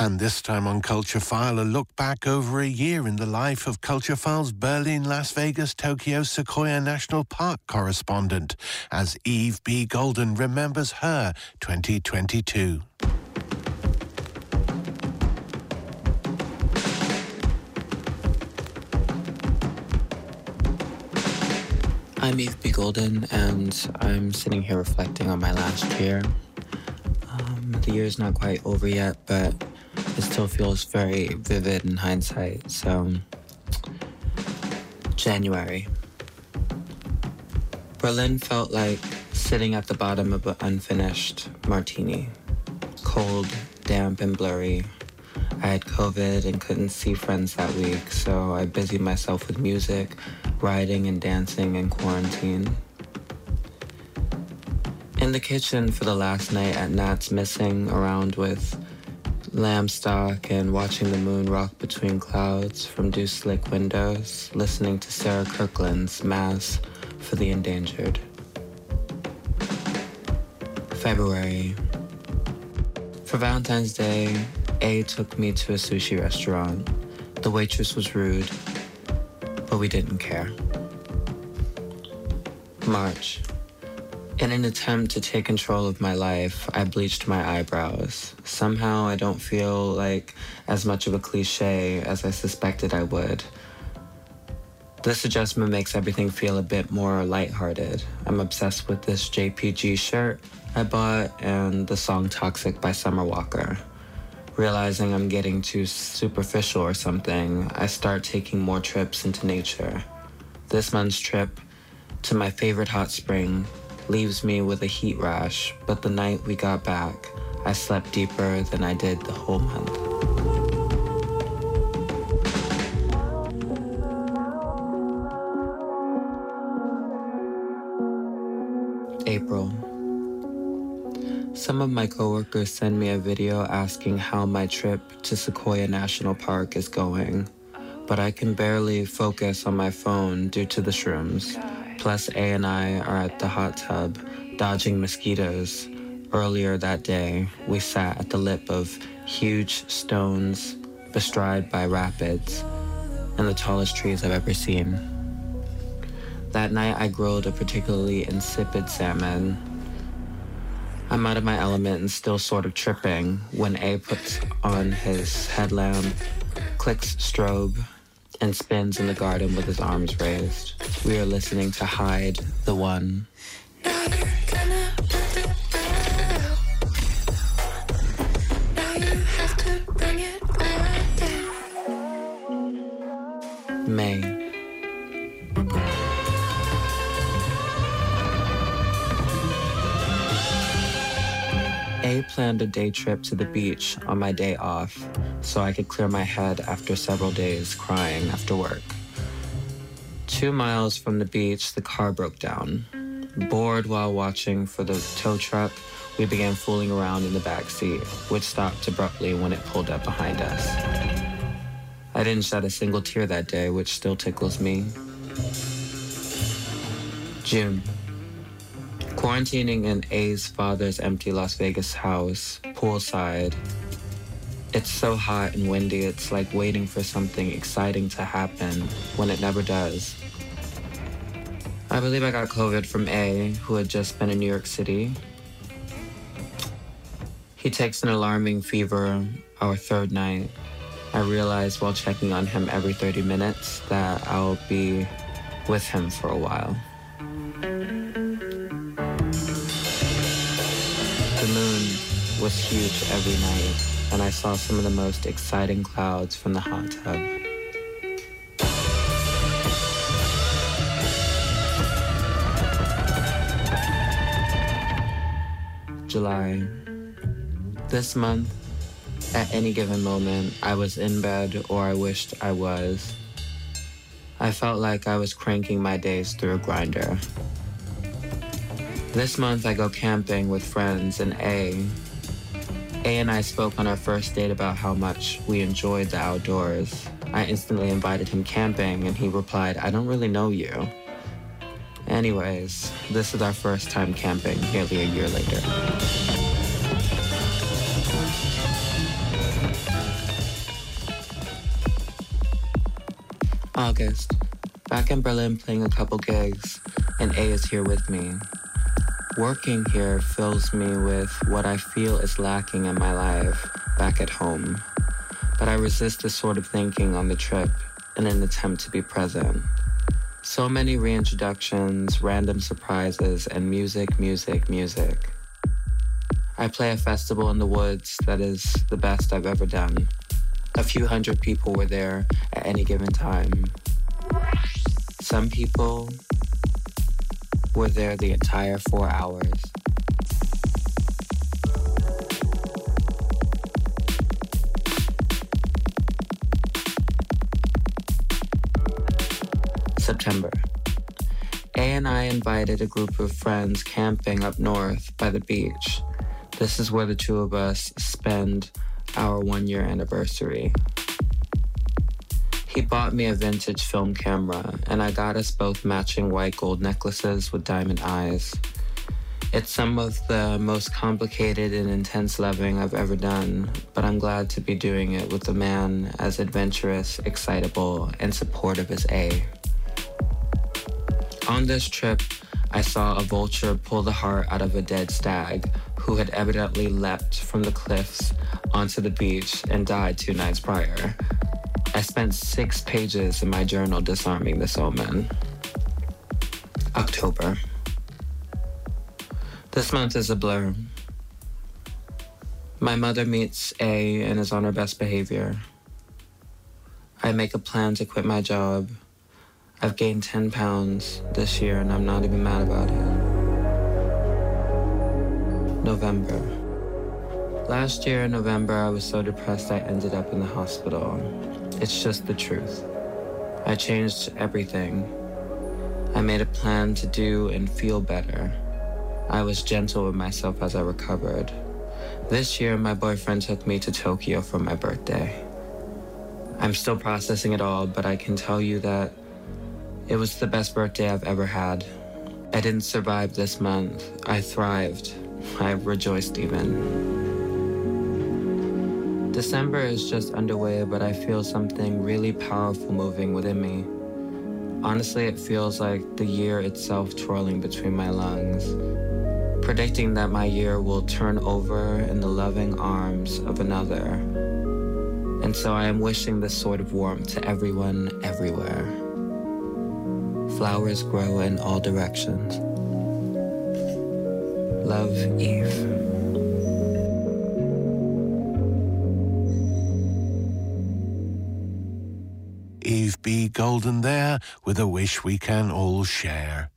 And this time on Culture File, a look back over a year in the life of Culture File's Berlin, Las Vegas, Tokyo, Sequoia National Park correspondent as Eve B. Golden remembers her 2022. I'm Eve B. Golden, and I'm sitting here reflecting on my last year. Um, the year's not quite over yet, but it still feels very vivid in hindsight. So, January. Berlin felt like sitting at the bottom of an unfinished martini. Cold, damp, and blurry. I had COVID and couldn't see friends that week, so I busied myself with music, writing, and dancing in quarantine. In the kitchen for the last night at Nat's Missing, around with lamb stock and watching the moon rock between clouds from dew slick windows, listening to Sarah Kirkland's Mass for the Endangered. February. For Valentine's Day, A took me to a sushi restaurant. The waitress was rude, but we didn't care. March. In an attempt to take control of my life, I bleached my eyebrows. Somehow I don't feel like as much of a cliche as I suspected I would. This adjustment makes everything feel a bit more lighthearted. I'm obsessed with this JPG shirt I bought and the song Toxic by Summer Walker. Realizing I'm getting too superficial or something, I start taking more trips into nature. This month's trip to my favorite hot spring leaves me with a heat rash, but the night we got back, I slept deeper than I did the whole month. April. Some of my coworkers send me a video asking how my trip to Sequoia National Park is going, but I can barely focus on my phone due to the shrooms. Plus, A and I are at the hot tub dodging mosquitoes. Earlier that day, we sat at the lip of huge stones bestride by rapids and the tallest trees I've ever seen. That night, I grilled a particularly insipid salmon. I'm out of my element and still sort of tripping when A puts on his headlamp, clicks strobe, and spins in the garden with his arms raised. We are listening to Hide the One. May. Planned a day trip to the beach on my day off so I could clear my head after several days crying after work. Two miles from the beach, the car broke down. Bored while watching for the tow truck, we began fooling around in the back seat, which stopped abruptly when it pulled up behind us. I didn't shed a single tear that day, which still tickles me. June. Quarantining in A's father's empty Las Vegas house, poolside. It's so hot and windy, it's like waiting for something exciting to happen when it never does. I believe I got COVID from A, who had just been in New York City. He takes an alarming fever our third night. I realize while checking on him every 30 minutes that I'll be with him for a while. Was huge every night, and I saw some of the most exciting clouds from the hot tub. July. This month, at any given moment, I was in bed or I wished I was. I felt like I was cranking my days through a grinder. This month, I go camping with friends and A. A and I spoke on our first date about how much we enjoyed the outdoors. I instantly invited him camping, and he replied, I don't really know you. Anyways, this is our first time camping nearly a year later. August. Back in Berlin playing a couple gigs, and A is here with me. Working here fills me with what I feel is lacking in my life back at home. But I resist this sort of thinking on the trip in an attempt to be present. So many reintroductions, random surprises, and music, music, music. I play a festival in the woods that is the best I've ever done. A few hundred people were there at any given time. Some people were there the entire four hours. September. A and I invited a group of friends camping up north by the beach. This is where the two of us spend our one year anniversary. He bought me a vintage film camera, and I got us both matching white gold necklaces with diamond eyes. It's some of the most complicated and intense loving I've ever done, but I'm glad to be doing it with a man as adventurous, excitable, and supportive as A. On this trip, I saw a vulture pull the heart out of a dead stag who had evidently leapt from the cliffs onto the beach and died two nights prior. I spent six pages in my journal disarming this omen. October. This month is a blur. My mother meets A and is on her best behavior. I make a plan to quit my job I've gained 10 pounds this year and I'm not even mad about it. November. Last year in November, I was so depressed I ended up in the hospital. It's just the truth. I changed everything. I made a plan to do and feel better. I was gentle with myself as I recovered. This year, my boyfriend took me to Tokyo for my birthday. I'm still processing it all, but I can tell you that it was the best birthday I've ever had. I didn't survive this month. I thrived. I rejoiced even. December is just underway, but I feel something really powerful moving within me. Honestly, it feels like the year itself twirling between my lungs, predicting that my year will turn over in the loving arms of another. And so I am wishing this sort of warmth to everyone everywhere flowers grow in all directions. Love, Eve. Eve B. Golden there with a wish we can all share.